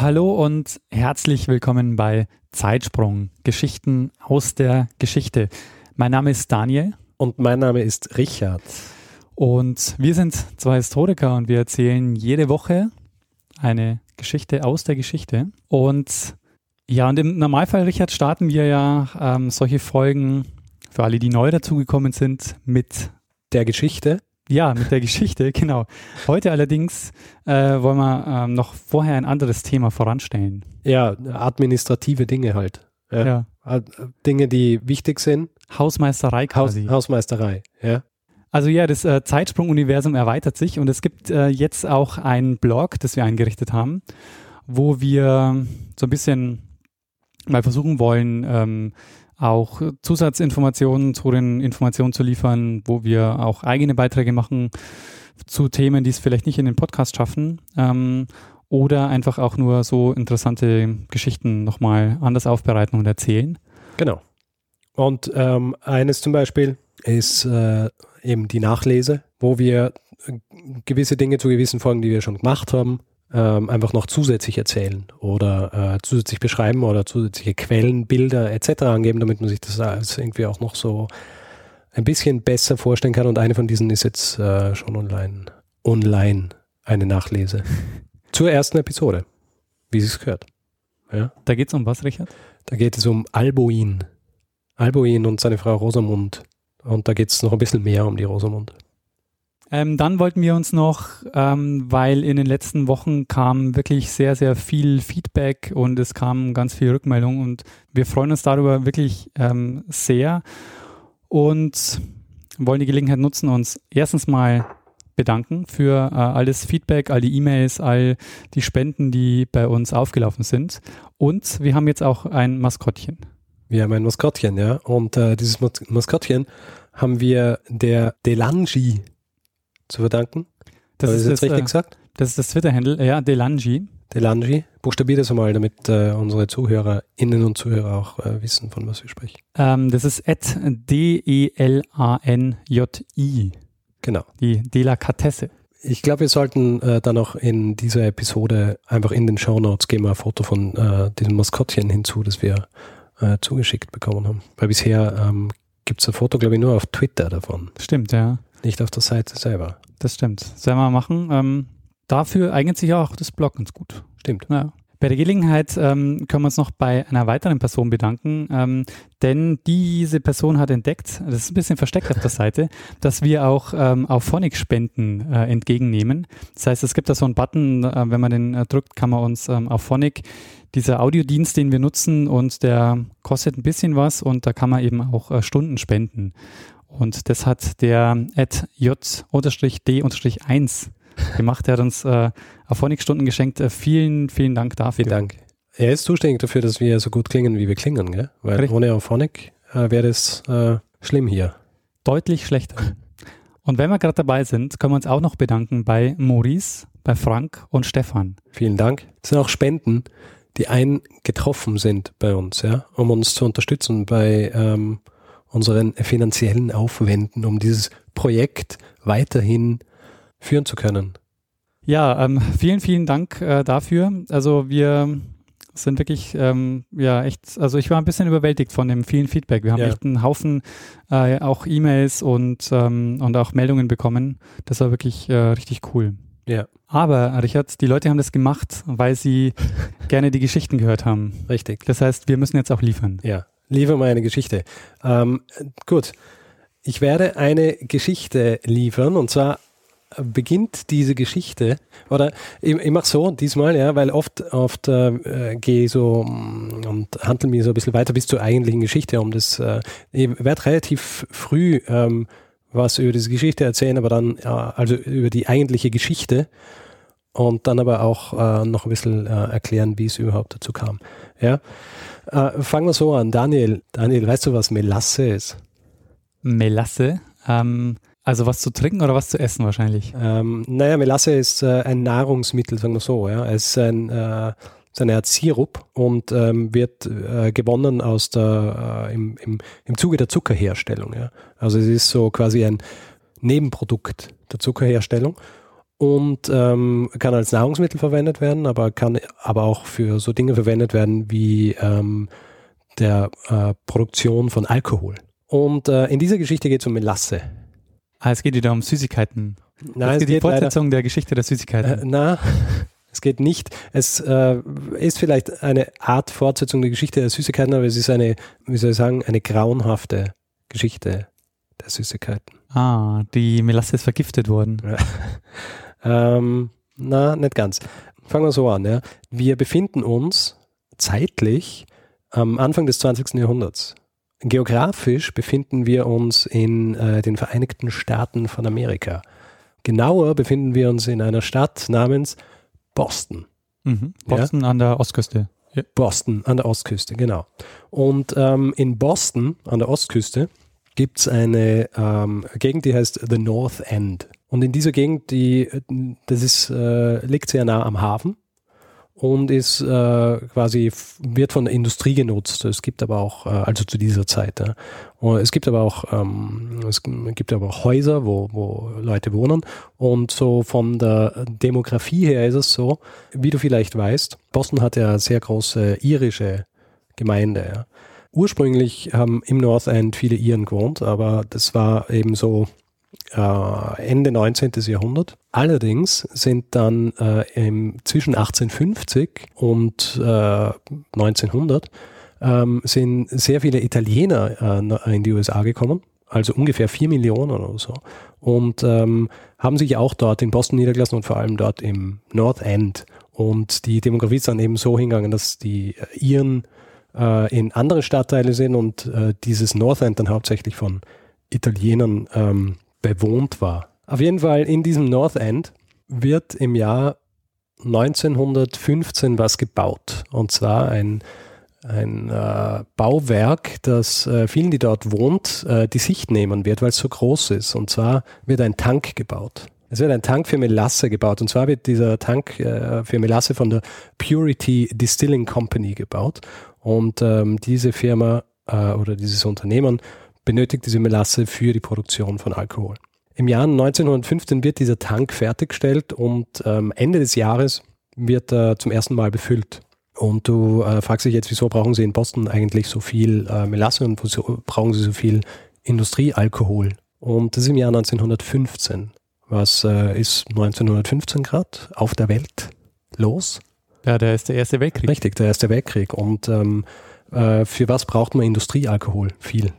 Hallo und herzlich willkommen bei Zeitsprung, Geschichten aus der Geschichte. Mein Name ist Daniel. Und mein Name ist Richard. Und wir sind zwei Historiker und wir erzählen jede Woche eine Geschichte aus der Geschichte. Und ja, und im Normalfall, Richard, starten wir ja ähm, solche Folgen für alle, die neu dazugekommen sind, mit der Geschichte. Ja, mit der Geschichte, genau. Heute allerdings äh, wollen wir ähm, noch vorher ein anderes Thema voranstellen. Ja, administrative Dinge halt. Ja. ja. Dinge, die wichtig sind. Hausmeisterei quasi. Haus, Hausmeisterei, ja. Also ja, das äh, Zeitsprung-Universum erweitert sich und es gibt äh, jetzt auch einen Blog, das wir eingerichtet haben, wo wir so ein bisschen mal versuchen wollen, ähm, auch Zusatzinformationen zu den Informationen zu liefern, wo wir auch eigene Beiträge machen zu Themen, die es vielleicht nicht in den Podcast schaffen. Ähm, oder einfach auch nur so interessante Geschichten nochmal anders aufbereiten und erzählen. Genau. Und ähm, eines zum Beispiel ist äh, eben die Nachlese, wo wir gewisse Dinge zu gewissen Folgen, die wir schon gemacht haben, ähm, einfach noch zusätzlich erzählen oder äh, zusätzlich beschreiben oder zusätzliche Quellen, Bilder etc. angeben, damit man sich das als irgendwie auch noch so ein bisschen besser vorstellen kann. Und eine von diesen ist jetzt äh, schon online. Online eine Nachlese. Zur ersten Episode, wie es gehört. Ja. Da geht es um was, Richard? Da geht es um Alboin. Alboin und seine Frau Rosamund. Und da geht es noch ein bisschen mehr um die Rosamund. Ähm, dann wollten wir uns noch, ähm, weil in den letzten Wochen kam wirklich sehr, sehr viel Feedback und es kam ganz viel Rückmeldung und wir freuen uns darüber wirklich ähm, sehr und wollen die Gelegenheit nutzen, uns erstens mal bedanken für äh, alles Feedback, all die E-Mails, all die Spenden, die bei uns aufgelaufen sind. Und wir haben jetzt auch ein Maskottchen. Wir haben ein Maskottchen, ja. Und äh, dieses Mas Maskottchen haben wir der Delangi zu verdanken. Das ist jetzt richtig äh, gesagt? Das ist das Twitter-Handle, ja, Delangi. Delangi. Buchstabier das einmal, damit äh, unsere ZuhörerInnen und Zuhörer auch äh, wissen, von was wir sprechen. Ähm, das ist at D-E-L-A-N-J-I. Genau. Die Delikatesse. Ich glaube, wir sollten äh, dann auch in dieser Episode einfach in den Show Notes geben wir ein Foto von äh, diesem Maskottchen hinzu, das wir äh, zugeschickt bekommen haben. Weil bisher ähm, gibt es ein Foto, glaube ich, nur auf Twitter davon. Stimmt, ja. Nicht auf der Seite selber. Das stimmt. Sollen wir machen. Ähm, dafür eignet sich auch das Blog ganz gut. Stimmt. Ja. Bei der Gelegenheit ähm, können wir uns noch bei einer weiteren Person bedanken, ähm, denn diese Person hat entdeckt, das ist ein bisschen versteckt auf der Seite, dass wir auch ähm, auf Phonic-Spenden äh, entgegennehmen. Das heißt, es gibt da so einen Button, äh, wenn man den äh, drückt, kann man uns ähm, auf Phonic, dieser Audiodienst, den wir nutzen, und der kostet ein bisschen was und da kann man eben auch äh, Stunden spenden. Und das hat der J-D-1 gemacht. Der hat uns äh, Auphonic-Stunden geschenkt. Äh, vielen, vielen Dank dafür. Vielen Dank. Er ist zuständig dafür, dass wir so gut klingen, wie wir klingen, gell? Weil Richtig. ohne Auphonic äh, wäre das äh, schlimm hier. Deutlich schlechter. Und wenn wir gerade dabei sind, können wir uns auch noch bedanken bei Maurice, bei Frank und Stefan. Vielen Dank. Das sind auch Spenden, die eingetroffen sind bei uns, ja, um uns zu unterstützen bei ähm, unseren finanziellen Aufwänden, um dieses Projekt weiterhin führen zu können. Ja, ähm, vielen, vielen Dank äh, dafür. Also wir sind wirklich, ähm, ja, echt, also ich war ein bisschen überwältigt von dem vielen Feedback. Wir haben ja. echt einen Haufen äh, auch E-Mails und, ähm, und auch Meldungen bekommen. Das war wirklich äh, richtig cool. Ja. Aber, Richard, die Leute haben das gemacht, weil sie gerne die Geschichten gehört haben. Richtig. Das heißt, wir müssen jetzt auch liefern. Ja. Liefer mal eine Geschichte. Ähm, gut. Ich werde eine Geschichte liefern und zwar beginnt diese Geschichte, oder ich, ich mache so diesmal, ja, weil oft, oft äh, gehe ich so mm, und handle mir so ein bisschen weiter bis zur eigentlichen Geschichte, um das, äh, ich werde relativ früh ähm, was über diese Geschichte erzählen, aber dann, ja, also über die eigentliche Geschichte und dann aber auch äh, noch ein bisschen äh, erklären, wie es überhaupt dazu kam. Ja? Äh, fangen wir so an. Daniel, Daniel, weißt du, was Melasse ist? Melasse? Ähm, also was zu trinken oder was zu essen wahrscheinlich? Ähm, naja, Melasse ist äh, ein Nahrungsmittel, sagen wir so. Ja? Es ist ein, äh, ist eine Art Sirup und ähm, wird äh, gewonnen aus der, äh, im, im, im Zuge der Zuckerherstellung. Ja? Also es ist so quasi ein Nebenprodukt der Zuckerherstellung und ähm, kann als Nahrungsmittel verwendet werden, aber kann aber auch für so Dinge verwendet werden wie ähm, der äh, Produktion von Alkohol. Und äh, in dieser Geschichte geht es um Melasse. Ah, es geht wieder um Süßigkeiten. Nein, es es geht die geht leider, Fortsetzung der Geschichte der äh, Süßigkeiten. na, es geht nicht. Es äh, ist vielleicht eine Art Fortsetzung der Geschichte der Süßigkeiten, aber es ist eine, wie soll ich sagen, eine grauenhafte Geschichte der Süßigkeiten. ah, die Melasse ist vergiftet worden. Ähm, na, nicht ganz. Fangen wir so an. Ja. Wir befinden uns zeitlich am Anfang des 20. Jahrhunderts. Geografisch befinden wir uns in äh, den Vereinigten Staaten von Amerika. Genauer befinden wir uns in einer Stadt namens Boston. Mhm. Boston an der Ostküste. Boston an der Ostküste, genau. Und ähm, in Boston an der Ostküste gibt es eine ähm, Gegend, die heißt The North End. Und in dieser Gegend, die, das ist, äh, liegt sehr nah am Hafen und ist äh, quasi, wird von der Industrie genutzt. Es gibt aber auch, äh, also zu dieser Zeit, ja. Und es gibt aber auch, ähm, es gibt aber auch Häuser, wo, wo Leute wohnen. Und so von der Demografie her ist es so, wie du vielleicht weißt, Boston hat ja sehr große irische Gemeinde. Ja. Ursprünglich haben im North End viele Iren gewohnt, aber das war eben so Ende 19. Jahrhundert. Allerdings sind dann äh, im, zwischen 1850 und äh, 1900 ähm, sind sehr viele Italiener äh, in die USA gekommen, also ungefähr vier Millionen oder so, und ähm, haben sich auch dort in Boston niedergelassen und vor allem dort im North End. Und die Demografie ist dann eben so hingegangen, dass die äh, Iren äh, in andere Stadtteile sind und äh, dieses North End dann hauptsächlich von Italienern ähm, bewohnt war. Auf jeden Fall in diesem North End wird im Jahr 1915 was gebaut. Und zwar ein, ein äh, Bauwerk, das äh, vielen, die dort wohnt, äh, die Sicht nehmen wird, weil es so groß ist. Und zwar wird ein Tank gebaut. Es wird ein Tank für Melasse gebaut. Und zwar wird dieser Tank äh, für Melasse von der Purity Distilling Company gebaut. Und ähm, diese Firma äh, oder dieses Unternehmen benötigt diese Melasse für die Produktion von Alkohol. Im Jahr 1915 wird dieser Tank fertiggestellt und ähm, Ende des Jahres wird er zum ersten Mal befüllt. Und du äh, fragst dich jetzt, wieso brauchen sie in Boston eigentlich so viel äh, Melasse und wieso brauchen sie so viel Industriealkohol? Und das ist im Jahr 1915. Was äh, ist 1915 Grad auf der Welt los? Ja, der ist der Erste Weltkrieg. Richtig, der Erste Weltkrieg. Und ähm, äh, für was braucht man Industriealkohol? Viel.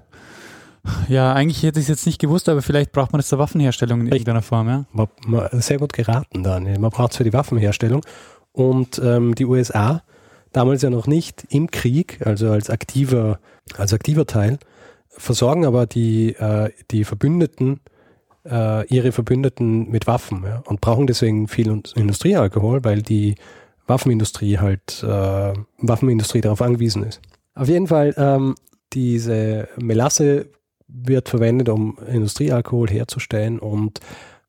Ja, eigentlich hätte ich es jetzt nicht gewusst, aber vielleicht braucht man das zur Waffenherstellung in irgendeiner Form, ja. Man, man, sehr gut geraten, Daniel. Man braucht es für die Waffenherstellung. Und ähm, die USA, damals ja noch nicht im Krieg, also als aktiver, als aktiver Teil, versorgen aber die, äh, die Verbündeten, äh, ihre Verbündeten mit Waffen ja, und brauchen deswegen viel Industriealkohol, weil die Waffenindustrie halt, äh, Waffenindustrie darauf angewiesen ist. Auf jeden Fall, ähm, diese Melasse wird verwendet, um Industriealkohol herzustellen und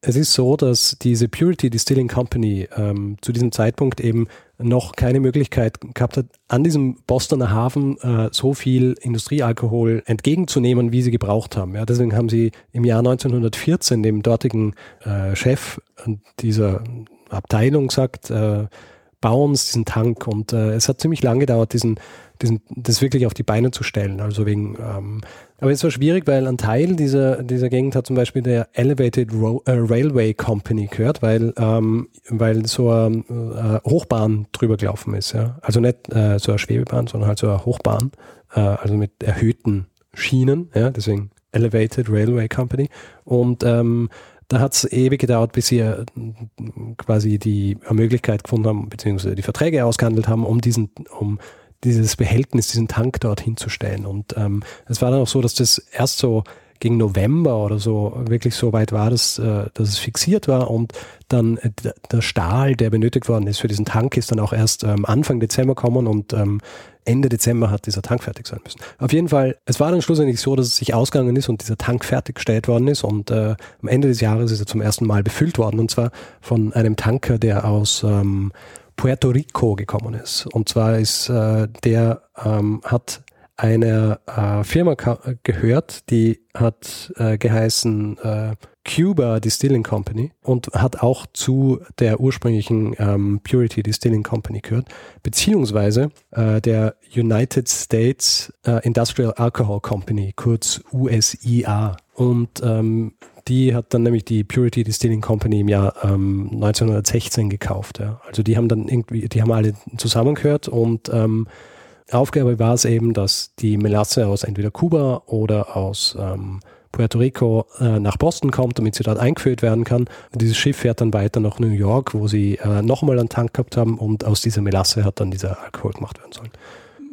es ist so, dass diese Purity Distilling Company ähm, zu diesem Zeitpunkt eben noch keine Möglichkeit gehabt hat, an diesem Bostoner Hafen äh, so viel Industriealkohol entgegenzunehmen, wie sie gebraucht haben. Ja, deswegen haben sie im Jahr 1914 dem dortigen äh, Chef dieser Abteilung gesagt, äh, bau uns diesen Tank. Und äh, es hat ziemlich lange gedauert, diesen, diesen, das wirklich auf die Beine zu stellen. Also wegen, ähm, aber es war schwierig, weil ein Teil dieser, dieser Gegend hat zum Beispiel der Elevated Ro äh, Railway Company gehört, weil, ähm, weil so eine äh, Hochbahn drüber gelaufen ist. Ja? Also nicht äh, so eine Schwebebahn, sondern halt so eine Hochbahn, äh, also mit erhöhten Schienen, ja? deswegen Elevated Railway Company. Und ähm, da hat es ewig gedauert, bis sie äh, quasi die Möglichkeit gefunden haben, beziehungsweise die Verträge ausgehandelt haben, um diesen, um dieses Behältnis, diesen Tank dort hinzustellen. Und ähm, es war dann auch so, dass das erst so gegen November oder so wirklich so weit war, dass, äh, dass es fixiert war und dann äh, der Stahl, der benötigt worden ist für diesen Tank, ist dann auch erst ähm, Anfang Dezember kommen und ähm, Ende Dezember hat dieser Tank fertig sein müssen. Auf jeden Fall, es war dann schlussendlich so, dass es sich ausgegangen ist und dieser Tank fertiggestellt worden ist und äh, am Ende des Jahres ist er zum ersten Mal befüllt worden und zwar von einem Tanker, der aus ähm, Puerto Rico gekommen ist. Und zwar ist der hat eine äh, Firma gehört, die hat äh, geheißen äh, Cuba Distilling Company und hat auch zu der ursprünglichen ähm, Purity Distilling Company gehört, beziehungsweise äh, der United States äh, Industrial Alcohol Company, kurz USIA. Und ähm, die hat dann nämlich die Purity Distilling Company im Jahr ähm, 1916 gekauft. Ja. Also die haben dann irgendwie, die haben alle zusammengehört und ähm, Aufgabe war es eben, dass die Melasse aus entweder Kuba oder aus ähm, Puerto Rico äh, nach Boston kommt, damit sie dort eingeführt werden kann. Und dieses Schiff fährt dann weiter nach New York, wo sie äh, nochmal einen Tank gehabt haben und aus dieser Melasse hat dann dieser Alkohol gemacht werden sollen.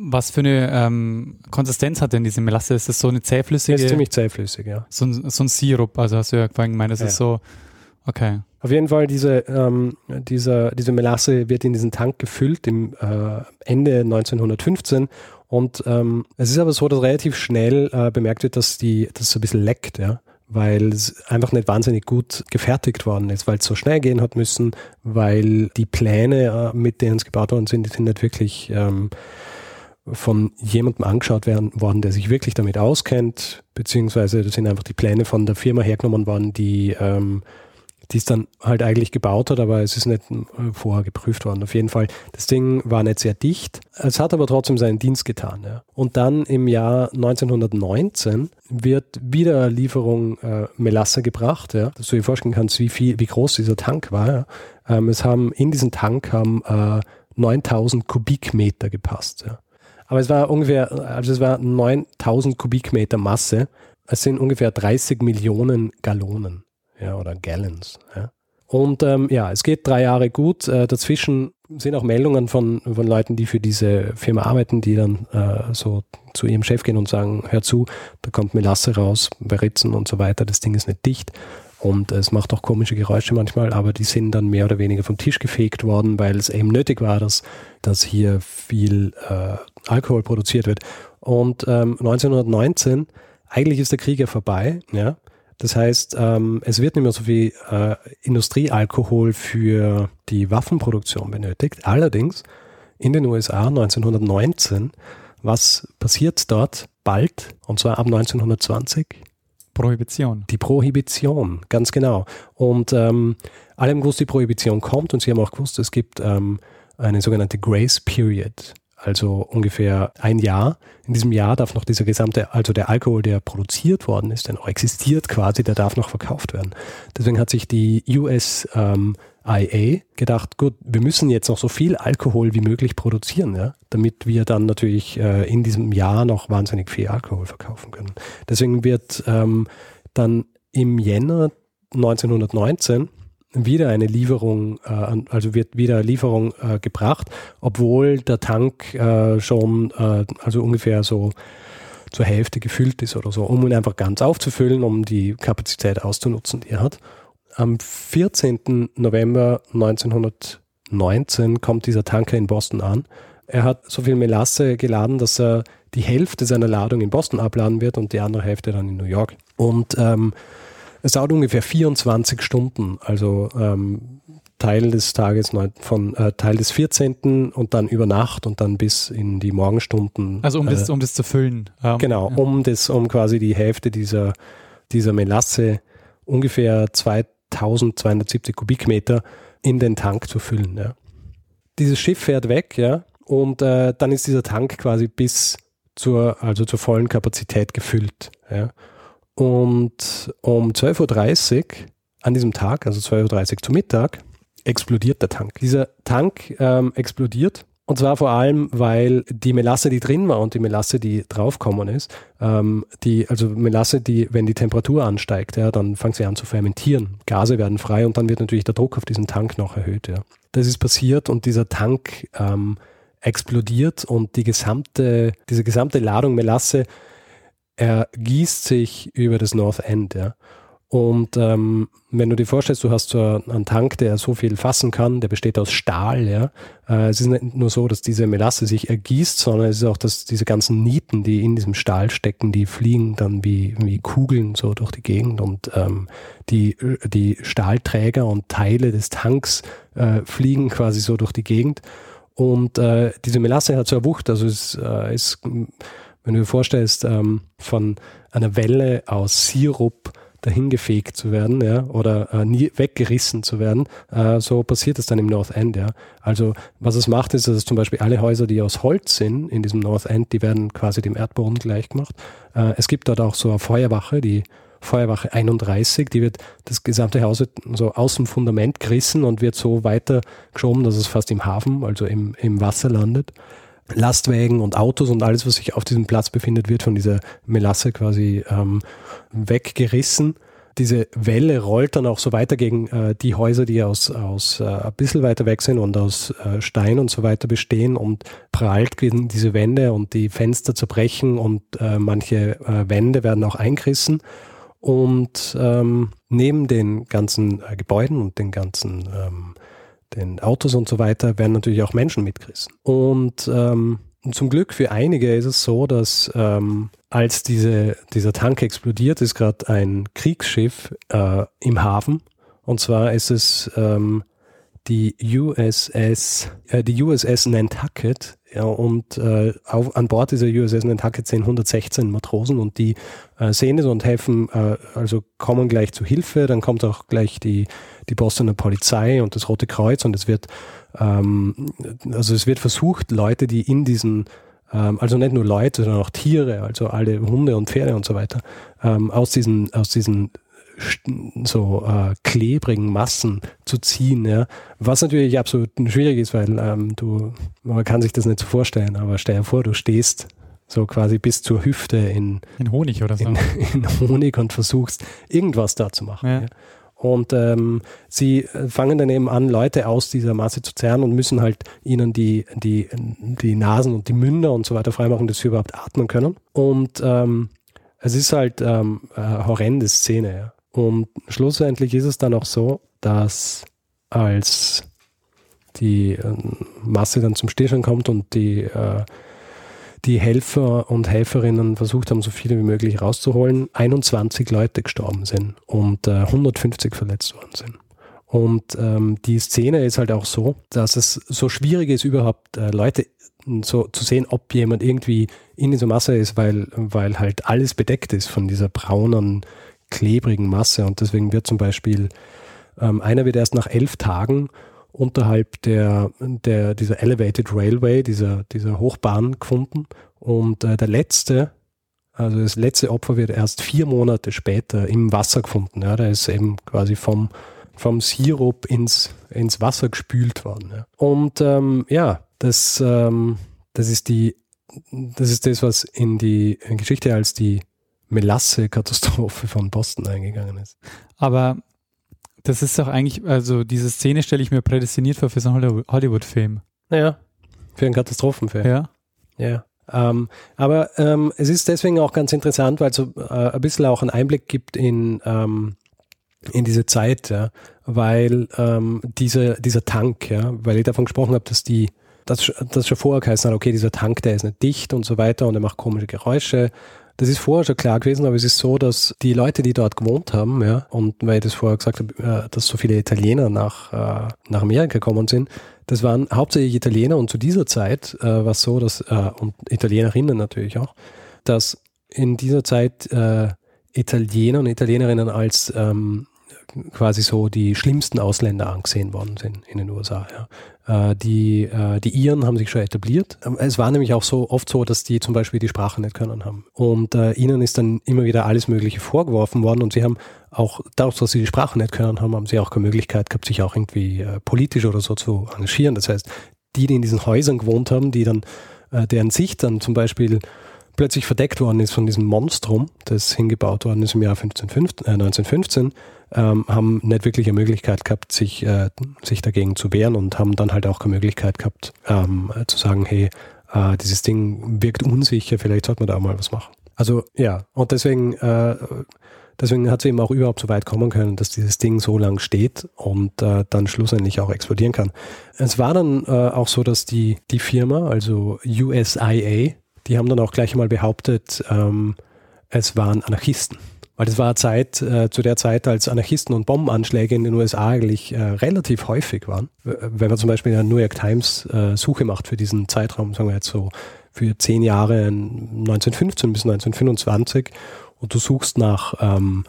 Was für eine ähm, Konsistenz hat denn diese Melasse? Ist das so eine zähflüssige? ist ziemlich zähflüssig, ja. So ein, so ein Sirup, also hast du ja vorhin gemeint, das ja. ist so, okay. Auf jeden Fall, diese, ähm, diese, diese Melasse wird in diesen Tank gefüllt im äh, Ende 1915 und ähm, es ist aber so, dass relativ schnell äh, bemerkt wird, dass die, dass es ein bisschen leckt, ja. Weil es einfach nicht wahnsinnig gut gefertigt worden ist, weil es so schnell gehen hat müssen, weil die Pläne, äh, mit denen es gebaut worden sind, die sind nicht wirklich ähm, von jemandem angeschaut werden, worden, der sich wirklich damit auskennt, beziehungsweise das sind einfach die Pläne von der Firma hergenommen worden, die ähm, die es dann halt eigentlich gebaut hat, aber es ist nicht äh, vorher geprüft worden. Auf jeden Fall, das Ding war nicht sehr dicht. Es hat aber trotzdem seinen Dienst getan. Ja. Und dann im Jahr 1919 wird wieder Lieferung äh, Melasse gebracht, ja, dass du dir vorstellen kannst, wie viel, wie groß dieser Tank war. Ja. Ähm, es haben in diesen Tank haben äh, 9000 Kubikmeter gepasst. Ja. Aber es war ungefähr, also es war 9000 Kubikmeter Masse. Es sind ungefähr 30 Millionen Gallonen ja, oder Gallons. Ja. Und ähm, ja, es geht drei Jahre gut. Äh, dazwischen sind auch Meldungen von, von Leuten, die für diese Firma arbeiten, die dann äh, so zu ihrem Chef gehen und sagen, hör zu, da kommt Melasse raus, beritzen und so weiter, das Ding ist nicht dicht. Und es macht auch komische Geräusche manchmal, aber die sind dann mehr oder weniger vom Tisch gefegt worden, weil es eben nötig war, dass, dass hier viel äh, Alkohol produziert wird. Und ähm, 1919, eigentlich ist der Krieg ja vorbei, ja, das heißt, ähm, es wird nicht mehr so viel äh, Industriealkohol für die Waffenproduktion benötigt. Allerdings in den USA 1919, was passiert dort bald, und zwar ab 1920? Prohibition. Die Prohibition, ganz genau. Und ähm, alle haben gewusst, die Prohibition kommt und sie haben auch gewusst, es gibt ähm, eine sogenannte Grace Period also ungefähr ein Jahr. In diesem Jahr darf noch dieser gesamte, also der Alkohol, der produziert worden ist, der noch existiert quasi, der darf noch verkauft werden. Deswegen hat sich die US ähm, IA gedacht, gut, wir müssen jetzt noch so viel Alkohol wie möglich produzieren, ja, damit wir dann natürlich äh, in diesem Jahr noch wahnsinnig viel Alkohol verkaufen können. Deswegen wird ähm, dann im Jänner 1919 wieder eine Lieferung, äh, also wird wieder Lieferung äh, gebracht, obwohl der Tank äh, schon also ungefähr so zur Hälfte gefüllt ist oder so, um ihn einfach ganz aufzufüllen, um die Kapazität auszunutzen, die er hat. Am 14. November 1919 kommt dieser Tanker in Boston an. Er hat so viel Melasse geladen, dass er die Hälfte seiner Ladung in Boston abladen wird und die andere Hälfte dann in New York. Und ähm, es dauert ungefähr 24 Stunden, also ähm, Teil des Tages von äh, Teil des 14. und dann über Nacht und dann bis in die Morgenstunden. Also um äh, das, um das zu füllen. Ähm, genau, ja. um das, um quasi die Hälfte dieser, dieser Melasse, ungefähr 2270 Kubikmeter, in den Tank zu füllen. Ja. Dieses Schiff fährt weg, ja, und äh, dann ist dieser Tank quasi bis zur, also zur vollen Kapazität gefüllt. Ja. Und um 12.30 Uhr an diesem Tag, also 12.30 Uhr zu Mittag, explodiert der Tank. Dieser Tank ähm, explodiert und zwar vor allem, weil die Melasse, die drin war und die Melasse, die draufgekommen ist, ähm, die, also Melasse, die, wenn die Temperatur ansteigt, ja, dann fängt sie an zu fermentieren. Gase werden frei und dann wird natürlich der Druck auf diesen Tank noch erhöht. Ja. Das ist passiert und dieser Tank ähm, explodiert und die gesamte, diese gesamte Ladung Melasse ergießt sich über das North End, ja. Und ähm, wenn du dir vorstellst, du hast so einen Tank, der so viel fassen kann, der besteht aus Stahl, ja. Äh, es ist nicht nur so, dass diese Melasse sich ergießt, sondern es ist auch, dass diese ganzen Nieten, die in diesem Stahl stecken, die fliegen dann wie, wie Kugeln so durch die Gegend und ähm, die, die Stahlträger und Teile des Tanks äh, fliegen quasi so durch die Gegend. Und äh, diese Melasse hat so eine Wucht, also es äh, ist, wenn du dir vorstellst, ähm, von einer Welle aus Sirup dahingefegt zu werden, ja, oder äh, nie weggerissen zu werden. Äh, so passiert es dann im North End, ja. Also was es macht, ist, dass zum Beispiel alle Häuser, die aus Holz sind in diesem North End, die werden quasi dem Erdboden gleich gemacht. Äh, es gibt dort auch so eine Feuerwache, die Feuerwache 31, die wird das gesamte Haus so aus dem Fundament gerissen und wird so weiter geschoben, dass es fast im Hafen, also im, im Wasser landet. Lastwagen und Autos und alles, was sich auf diesem Platz befindet, wird von dieser Melasse quasi ähm, weggerissen. Diese Welle rollt dann auch so weiter gegen äh, die Häuser, die aus, aus äh, ein bisschen weiter weg sind und aus äh, Stein und so weiter bestehen und prallt gegen diese Wände und die Fenster zerbrechen und äh, manche äh, Wände werden auch eingerissen. Und ähm, neben den ganzen äh, Gebäuden und den ganzen ähm, den Autos und so weiter werden natürlich auch Menschen mitgerissen. Und ähm, zum Glück für einige ist es so, dass ähm, als diese, dieser Tank explodiert, ist gerade ein Kriegsschiff äh, im Hafen. Und zwar ist es ähm, die USS, äh, die USS Nantucket. Ja, und äh, auf, an Bord dieser USS Nantucket sind 116 Matrosen und die äh, sehen es und helfen, äh, also kommen gleich zu Hilfe. Dann kommt auch gleich die, die Bostoner Polizei und das Rote Kreuz und es wird, ähm, also es wird versucht, Leute, die in diesen ähm, also nicht nur Leute, sondern auch Tiere, also alle Hunde und Pferde und so weiter, ähm, aus diesen, aus diesen so äh, klebrigen Massen zu ziehen, ja. Was natürlich absolut schwierig ist, weil ähm, du, man kann sich das nicht so vorstellen, aber stell dir vor, du stehst so quasi bis zur Hüfte in, in Honig oder so. In, in Honig und versuchst irgendwas da zu machen. Ja. Ja. Und ähm, sie fangen dann eben an, Leute aus dieser Masse zu zerren und müssen halt ihnen die, die, die Nasen und die Münder und so weiter freimachen, dass sie überhaupt atmen können. Und ähm, es ist halt ähm, eine horrende Szene. Ja. Und schlussendlich ist es dann auch so, dass als die äh, Masse dann zum Stillstand kommt und die, äh, die Helfer und Helferinnen versucht haben, so viele wie möglich rauszuholen, 21 Leute gestorben sind und äh, 150 verletzt worden sind. Und ähm, die Szene ist halt auch so, dass es so schwierig ist, überhaupt äh, Leute so zu sehen, ob jemand irgendwie in dieser Masse ist, weil, weil halt alles bedeckt ist von dieser braunen klebrigen Masse. Und deswegen wird zum Beispiel, ähm, einer wird erst nach elf Tagen unterhalb der, der, dieser Elevated Railway, dieser, dieser Hochbahn gefunden. Und äh, der letzte, also das letzte Opfer wird erst vier Monate später im Wasser gefunden. Ja, der ist eben quasi vom, vom Sirup ins, ins Wasser gespült worden. Ja. Und ähm, ja, das, ähm, das ist die, das ist das, was in die Geschichte als die Melasse-Katastrophe von Boston eingegangen ist. Aber das ist doch eigentlich, also diese Szene stelle ich mir prädestiniert vor für so einen Hollywood-Film. Naja, für einen Katastrophenfilm. Ja. Ja. Ähm, aber ähm, es ist deswegen auch ganz interessant, weil es so äh, ein bisschen auch einen Einblick gibt in, ähm, in diese Zeit, ja, weil ähm, diese, dieser Tank, ja, weil ich davon gesprochen habe, dass die, dass das schon vorher geheißen hat, okay, dieser Tank, der ist nicht dicht und so weiter und er macht komische Geräusche das ist vorher schon klar gewesen, aber es ist so, dass die Leute, die dort gewohnt haben, ja, und weil ich das vorher gesagt habe, äh, dass so viele Italiener nach, äh, nach Amerika gekommen sind, das waren hauptsächlich Italiener und zu dieser Zeit äh, war es so, dass, und Italienerinnen natürlich auch, dass in dieser Zeit Italiener und Italienerinnen als ähm, quasi so die schlimmsten Ausländer angesehen worden sind in den USA. Ja. Äh, die, äh, die Iren haben sich schon etabliert. Ähm, es war nämlich auch so oft so, dass die zum Beispiel die Sprache nicht können haben. Und äh, ihnen ist dann immer wieder alles Mögliche vorgeworfen worden und sie haben auch, dadurch, dass sie die Sprache nicht können haben, haben sie auch keine Möglichkeit gehabt, sich auch irgendwie äh, politisch oder so zu engagieren. Das heißt, die, die in diesen Häusern gewohnt haben, die dann, äh, deren Sicht dann zum Beispiel plötzlich verdeckt worden ist von diesem Monstrum, das hingebaut worden ist im Jahr 15, äh, 1915, ähm, haben nicht wirklich eine Möglichkeit gehabt, sich, äh, sich dagegen zu wehren und haben dann halt auch keine Möglichkeit gehabt, ähm, zu sagen, hey, äh, dieses Ding wirkt unsicher, vielleicht sollte man da auch mal was machen. Also ja, und deswegen, äh, deswegen hat es eben auch überhaupt so weit kommen können, dass dieses Ding so lang steht und äh, dann schlussendlich auch explodieren kann. Es war dann äh, auch so, dass die, die Firma, also USIA, die haben dann auch gleich mal behauptet, ähm, es waren Anarchisten. Weil das war eine Zeit, äh, zu der Zeit, als Anarchisten und Bombenanschläge in den USA eigentlich äh, relativ häufig waren. Wenn man zum Beispiel in der New York Times äh, Suche macht für diesen Zeitraum, sagen wir jetzt so für zehn Jahre 1915 bis 1925 und du suchst nach ähm,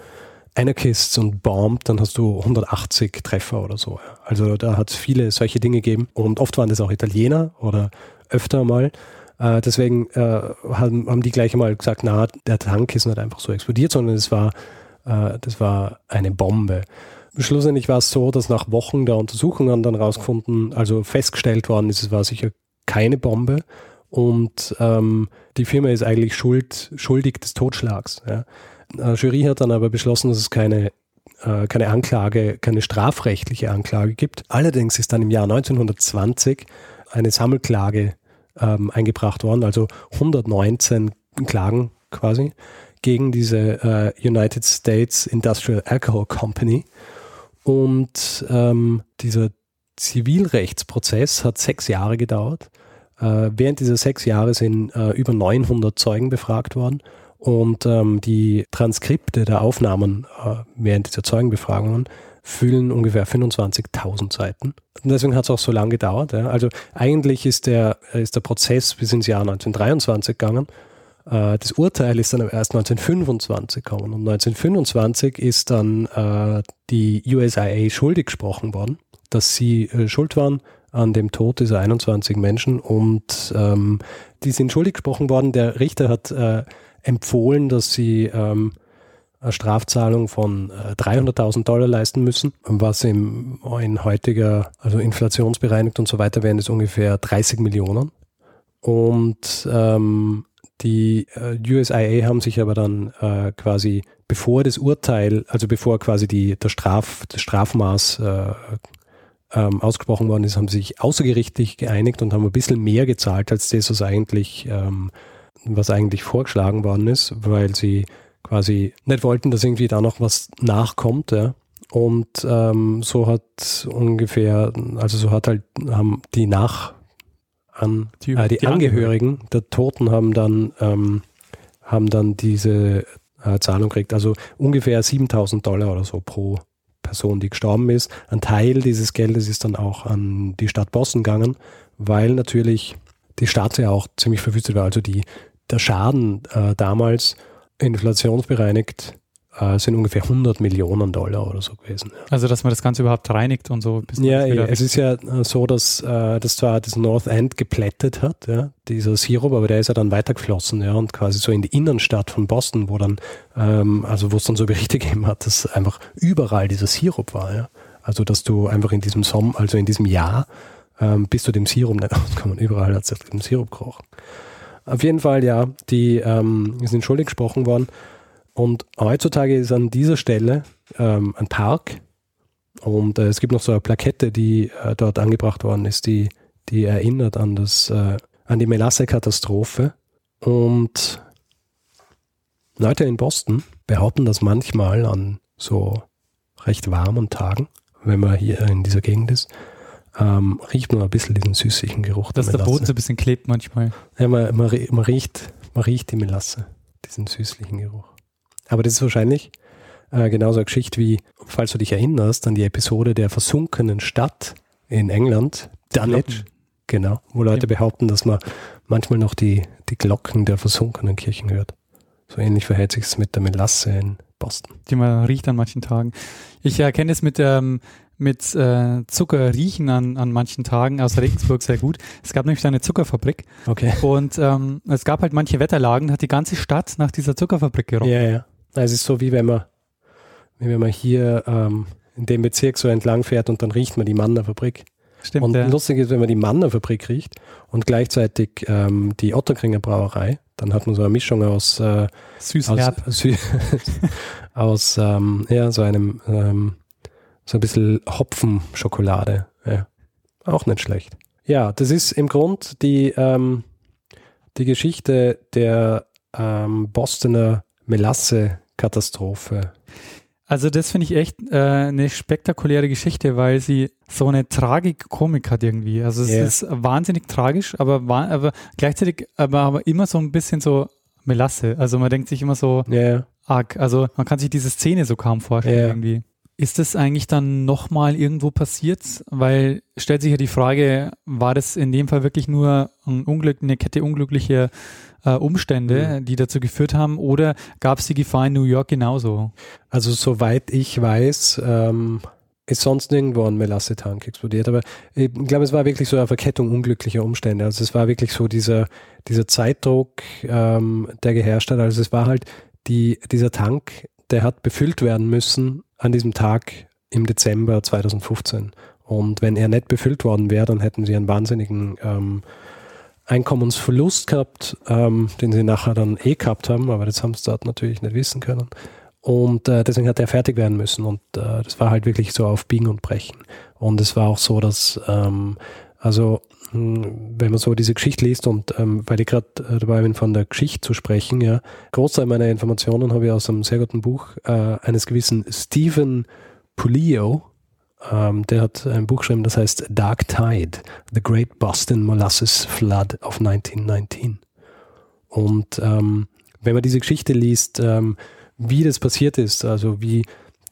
Anarchists und Bomb, dann hast du 180 Treffer oder so. Also da hat es viele solche Dinge gegeben und oft waren das auch Italiener oder öfter mal. Äh, deswegen äh, haben, haben die gleich einmal gesagt, na, der Tank ist nicht einfach so explodiert, sondern es war, äh, das war eine Bombe. Schlussendlich war es so, dass nach Wochen der Untersuchungen dann rausgefunden, also festgestellt worden ist, es war sicher keine Bombe und ähm, die Firma ist eigentlich schuld, schuldig des Totschlags. Ja. Äh, Jury hat dann aber beschlossen, dass es keine äh, keine Anklage, keine strafrechtliche Anklage gibt. Allerdings ist dann im Jahr 1920 eine Sammelklage ähm, eingebracht worden, also 119 Klagen quasi gegen diese äh, United States Industrial Alcohol Company. Und ähm, dieser Zivilrechtsprozess hat sechs Jahre gedauert. Äh, während dieser sechs Jahre sind äh, über 900 Zeugen befragt worden und ähm, die Transkripte der Aufnahmen äh, während dieser Zeugenbefragungen füllen ungefähr 25.000 Seiten. Und deswegen hat es auch so lange gedauert. Ja. Also eigentlich ist der, ist der Prozess bis ins Jahr 1923 gegangen. Äh, das Urteil ist dann erst 1925 gekommen. Und 1925 ist dann äh, die USIA schuldig gesprochen worden, dass sie äh, schuld waren an dem Tod dieser 21 Menschen. Und ähm, die sind schuldig gesprochen worden. Der Richter hat empfohlen, dass sie ähm, Strafzahlung von 300.000 äh, Dollar leisten müssen, was im, in heutiger, also inflationsbereinigt und so weiter, wären es ungefähr 30 Millionen. Und ähm, die äh, USIA haben sich aber dann äh, quasi, bevor das Urteil, also bevor quasi die, der Straf, das Strafmaß äh, ähm, ausgesprochen worden ist, haben sich außergerichtlich geeinigt und haben ein bisschen mehr gezahlt als das, was eigentlich, ähm, was eigentlich vorgeschlagen worden ist, weil sie quasi nicht wollten, dass irgendwie da noch was nachkommt. Ja. Und ähm, so hat ungefähr, also so hat halt, haben die Nach, an, die, äh, die, die Angehörigen der Toten haben dann, ähm, haben dann diese äh, Zahlung gekriegt. Also ungefähr 7000 Dollar oder so pro Person, die gestorben ist. Ein Teil dieses Geldes ist dann auch an die Stadt Boston gegangen, weil natürlich die Stadt ja auch ziemlich verwüstet war. Also die, der Schaden äh, damals inflationsbereinigt äh, sind ungefähr 100 Millionen Dollar oder so gewesen. Ja. Also, dass man das Ganze überhaupt reinigt und so. ja, ja es ist ja so, dass äh, das zwar das North End geplättet hat, ja, dieser Sirup, aber der ist ja dann weitergeflossen, ja, und quasi so in die Innenstadt von Boston, wo dann, ähm, also wo es dann so Berichte gegeben hat, dass einfach überall dieser Sirup war, ja. Also, dass du einfach in diesem Sommer, also in diesem Jahr, ähm, bis zu dem Sirup nicht auskommen, überall hat es dem Sirup gerochen. Auf jeden Fall, ja, die ähm, sind schuldig gesprochen worden. Und heutzutage ist an dieser Stelle ähm, ein Park und äh, es gibt noch so eine Plakette, die äh, dort angebracht worden ist, die, die erinnert an, das, äh, an die Melasse-Katastrophe. Und Leute in Boston behaupten das manchmal an so recht warmen Tagen, wenn man hier in dieser Gegend ist, ähm, riecht man ein bisschen diesen süßlichen Geruch. Dass der, der Boden so ein bisschen klebt manchmal. Ja, man, man, man, riecht, man riecht die Melasse, diesen süßlichen Geruch. Aber das ist wahrscheinlich äh, genauso eine Geschichte wie, falls du dich erinnerst, an die Episode der versunkenen Stadt in England, Dunwich, genau, wo Leute ja. behaupten, dass man manchmal noch die, die Glocken der versunkenen Kirchen hört. So ähnlich verhält sich es mit der Melasse in Boston. Die man riecht an manchen Tagen. Ich erkenne es mit, ähm, mit äh, Zucker riechen an, an manchen Tagen aus Regensburg sehr gut. Es gab nämlich eine Zuckerfabrik. Okay. Und ähm, es gab halt manche Wetterlagen, hat die ganze Stadt nach dieser Zuckerfabrik gerochen. Ja, ja. Es ist so wie wenn man, wie wenn man hier ähm, in dem Bezirk so entlang fährt und dann riecht man die Mannerfabrik. Stimmt, und ja. lustig ist, wenn man die Mannerfabrik riecht und gleichzeitig ähm, die Otterkringer Brauerei, dann hat man so eine Mischung aus äh, Süß-Herb. Aus, Sü aus ähm, ja, so einem ähm, so ein bisschen Hopfenschokolade. Ja. Auch nicht schlecht. Ja, das ist im Grund die, ähm, die Geschichte der ähm, Bostoner Melasse-Katastrophe. Also das finde ich echt äh, eine spektakuläre Geschichte, weil sie so eine Tragik-Komik hat irgendwie. Also es Ja. ist wahnsinnig tragisch, aber, aber gleichzeitig aber, aber immer so ein bisschen so Melasse. Also man denkt sich immer so ja. arg. Also man kann sich diese Szene so kaum vorstellen Ja. irgendwie. Ist das eigentlich dann nochmal irgendwo passiert? Weil stellt sich ja die Frage, war das in dem Fall wirklich nur ein Unglück, eine Kette unglücklicher äh, Umstände, die dazu geführt haben, oder gab es die Gefahr in New York genauso? Also soweit ich weiß, ähm, ist sonst nirgendwo ein Melasse-Tank explodiert. Aber ich glaube, es war wirklich so eine Verkettung unglücklicher Umstände. Also es war wirklich so dieser, dieser Zeitdruck, ähm, der geherrscht hat. Also es war halt die, dieser Tank, der hat befüllt werden müssen an diesem Tag im Dezember 2015. Und wenn er nicht befüllt worden wäre, dann hätten sie einen wahnsinnigen ähm, Einkommensverlust gehabt, ähm, den sie nachher dann eh gehabt haben, aber das haben sie dort natürlich nicht wissen können. Und äh, deswegen hat er fertig werden müssen. Und äh, das war halt wirklich so auf Biegen und Brechen. Und es war auch so, dass, ähm, also, wenn man so diese Geschichte liest und ähm, weil ich gerade äh, dabei bin, von der Geschichte zu sprechen, ja, Großteil meiner Informationen habe ich aus einem sehr guten Buch äh, eines gewissen Stephen Pulio. Ähm, der hat ein Buch geschrieben, das heißt Dark Tide, The Great Boston Molasses Flood of 1919. Und ähm, wenn man diese Geschichte liest, ähm, wie das passiert ist, also wie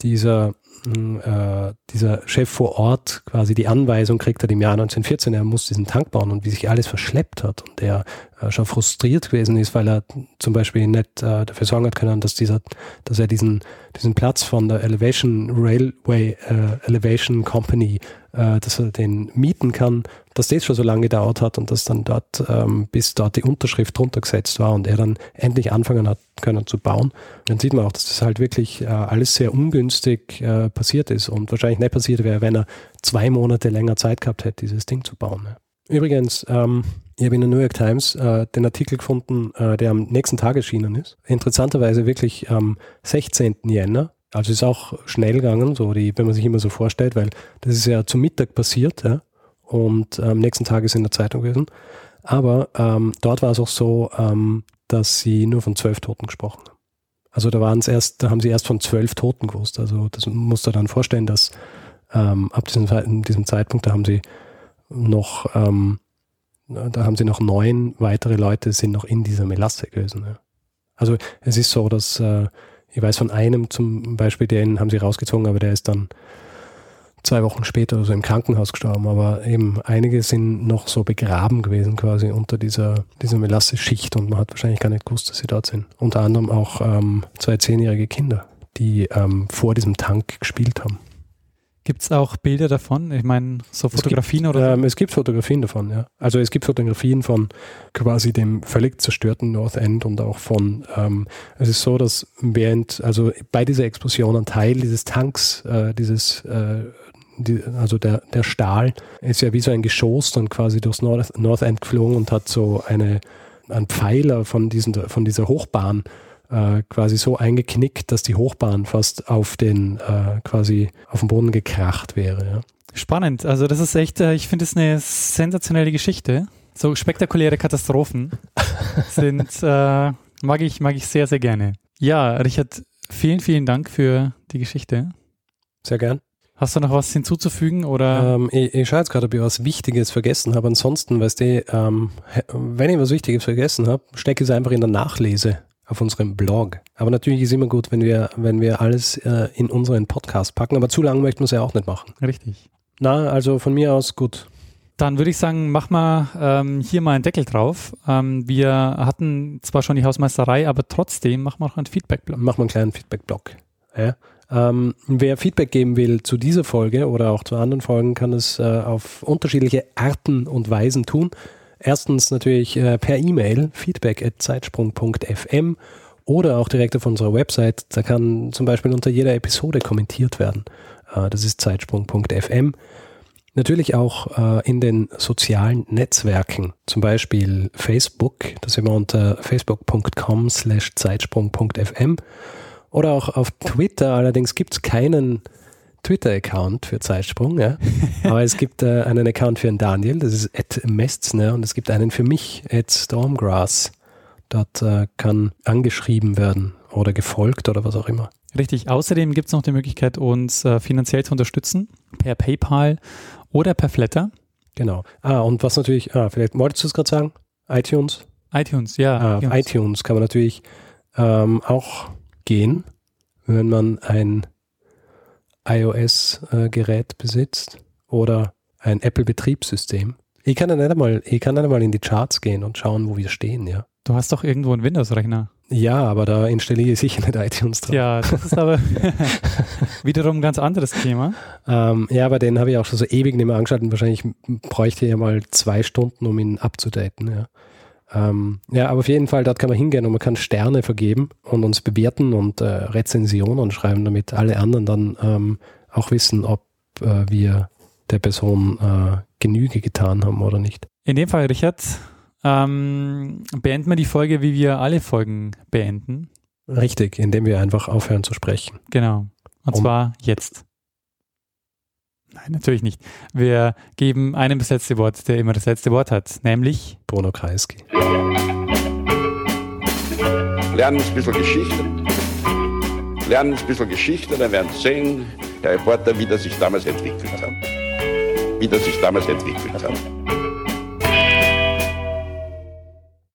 dieser, äh, dieser Chef vor Ort quasi die Anweisung kriegt hat im Jahr 1914, er muss diesen Tank bauen und wie sich alles verschleppt hat und er äh, schon frustriert gewesen ist, weil er zum Beispiel nicht äh, dafür sorgen hat können, dass dieser, dass er diesen, diesen Platz von der Elevation Railway äh, Elevation Company, äh, dass er den mieten kann, dass das schon so lange gedauert hat und dass dann dort, ähm, bis dort die Unterschrift drunter gesetzt war und er dann endlich anfangen hat können zu bauen. Dann sieht man auch, dass das halt wirklich äh, alles sehr ungünstig äh, passiert ist und wahrscheinlich nicht passiert wäre, wenn er zwei Monate länger Zeit gehabt hätte, dieses Ding zu bauen. Übrigens, ähm, ich habe in der New York Times äh, den Artikel gefunden, äh, der am nächsten Tag erschienen ist. Interessanterweise wirklich am 16. Jänner. Also ist auch schnell gegangen, so die, wenn man sich immer so vorstellt, weil das ist ja zum Mittag passiert, ja. Und äh, am nächsten Tag ist in der Zeitung gewesen. Aber ähm, dort war es auch so, ähm, dass sie nur von zwölf Toten gesprochen haben. Also da waren es erst, da haben sie erst von zwölf Toten gewusst. Also das musst du dann vorstellen, dass ähm, ab diesem, diesem Zeitpunkt, da haben sie noch, ähm, da haben sie noch neun weitere Leute sind noch in dieser Melasse gewesen. Ja. Also es ist so, dass äh, ich weiß von einem zum Beispiel, den haben sie rausgezogen, aber der ist dann zwei Wochen später oder im Krankenhaus gestorben. Aber eben einige sind noch so begraben gewesen quasi unter dieser, dieser Melasse-Schicht und man hat wahrscheinlich gar nicht gewusst, dass sie dort sind. Unter anderem auch ähm, zwei zehnjährige Kinder, die ähm, vor diesem Tank gespielt haben. Gibt es auch Bilder davon? Ich meine, so Es gibt, Fotografien oder Ähm, es gibt Fotografien davon, ja. Also es gibt Fotografien von quasi dem völlig zerstörten North End und auch von, ähm, es ist so, dass während, also bei dieser Explosion ein Teil dieses Tanks, äh, dieses, äh, die, also der, der Stahl ist ja wie so ein Geschoss dann quasi durchs North, North End geflogen und hat so eine, einen Pfeiler von, diesen, von dieser Hochbahn äh, quasi so eingeknickt, dass die Hochbahn fast auf den, äh, quasi auf den Boden gekracht wäre, ja. Spannend. Also das ist echt, äh, ich finde es eine sensationelle Geschichte. So spektakuläre Katastrophen sind, äh, mag ich, mag ich sehr, sehr gerne. Ja, Richard, vielen, vielen Dank für die Geschichte. Sehr gern. Hast du noch was hinzuzufügen oder? Ähm, ich, ich schaue jetzt gerade, ob ich was Wichtiges vergessen habe. Ansonsten, weißt du, ähm, wenn ich was Wichtiges vergessen habe, stecke ich es einfach in der Nachlese auf unserem Blog. Aber natürlich ist immer gut, wenn wir, wenn wir alles äh, in unseren Podcast packen, aber zu lang möchten wir es ja auch nicht machen. Richtig. Na, also von mir aus gut. Dann würde ich sagen, mach mal ähm, hier mal einen Deckel drauf. Ähm, wir hatten zwar schon die Hausmeisterei, aber trotzdem machen wir noch einen Feedback-Blog. Machen wir einen kleinen Feedback-Blog. Ja. Ähm, wer Feedback geben will zu dieser Folge oder auch zu anderen Folgen, kann es äh, auf unterschiedliche Arten und Weisen tun. Erstens natürlich äh, per E-Mail feedback@zeitsprung.fm oder auch direkt auf unserer Website. Da kann zum Beispiel unter jeder Episode kommentiert werden. Äh, das ist zeitsprung.fm. Natürlich auch äh, in den sozialen Netzwerken, zum Beispiel Facebook, das sind wir unter facebook.com slash zeitsprung.fm oder auch auf Twitter, allerdings gibt es keinen Twitter-Account für Zeitsprung, ja. aber es gibt äh, einen Account für den Daniel, das ist at Mestzner und es gibt einen für mich, at Stormgrass Dort äh, kann angeschrieben werden oder gefolgt oder was auch immer. Richtig. Außerdem gibt es noch die Möglichkeit, uns äh, finanziell zu unterstützen per PayPal oder per Flatter. Genau. Ah, und was natürlich, ah, vielleicht wolltest du es gerade sagen? iTunes? iTunes, ja. Ah, iTunes. iTunes kann man natürlich ähm, auch gehen, wenn man ein iOS-Gerät besitzt oder ein Apple-Betriebssystem. Ich kann dann nicht einmal, ich kann dann einmal in die Charts gehen und schauen, wo wir stehen, ja. Du hast doch irgendwo einen Windows-Rechner. Ja, aber da installiere ich sicher nicht iTunes drauf. Ja, das ist aber wiederum ein ganz anderes Thema. Ähm, ja, aber den habe ich auch schon so ewig nicht mehr angeschaltet. Wahrscheinlich bräuchte ich ja mal zwei Stunden, um ihn abzudaten. Ja. Ähm, ja, aber auf jeden Fall, dort kann man hingehen und man kann Sterne vergeben und uns bewerten und äh, Rezensionen schreiben, damit alle anderen dann ähm, auch wissen, ob äh, wir der Person äh, Genüge getan haben oder nicht. In dem Fall, Richard, ähm, beenden wir die Folge, wie wir alle Folgen beenden. Richtig, indem wir einfach aufhören zu sprechen. Genau. Und Um- zwar jetzt. Nein, natürlich nicht. Wir geben einem das letzte Wort, der immer das letzte Wort hat, nämlich Bruno Kreisky. Lernen ein bisschen Geschichte. Lernen ein bisschen Geschichte, dann werden Sie sehen, Herr Reporter, wie das sich damals entwickelt hat. Wie das sich damals entwickelt hat.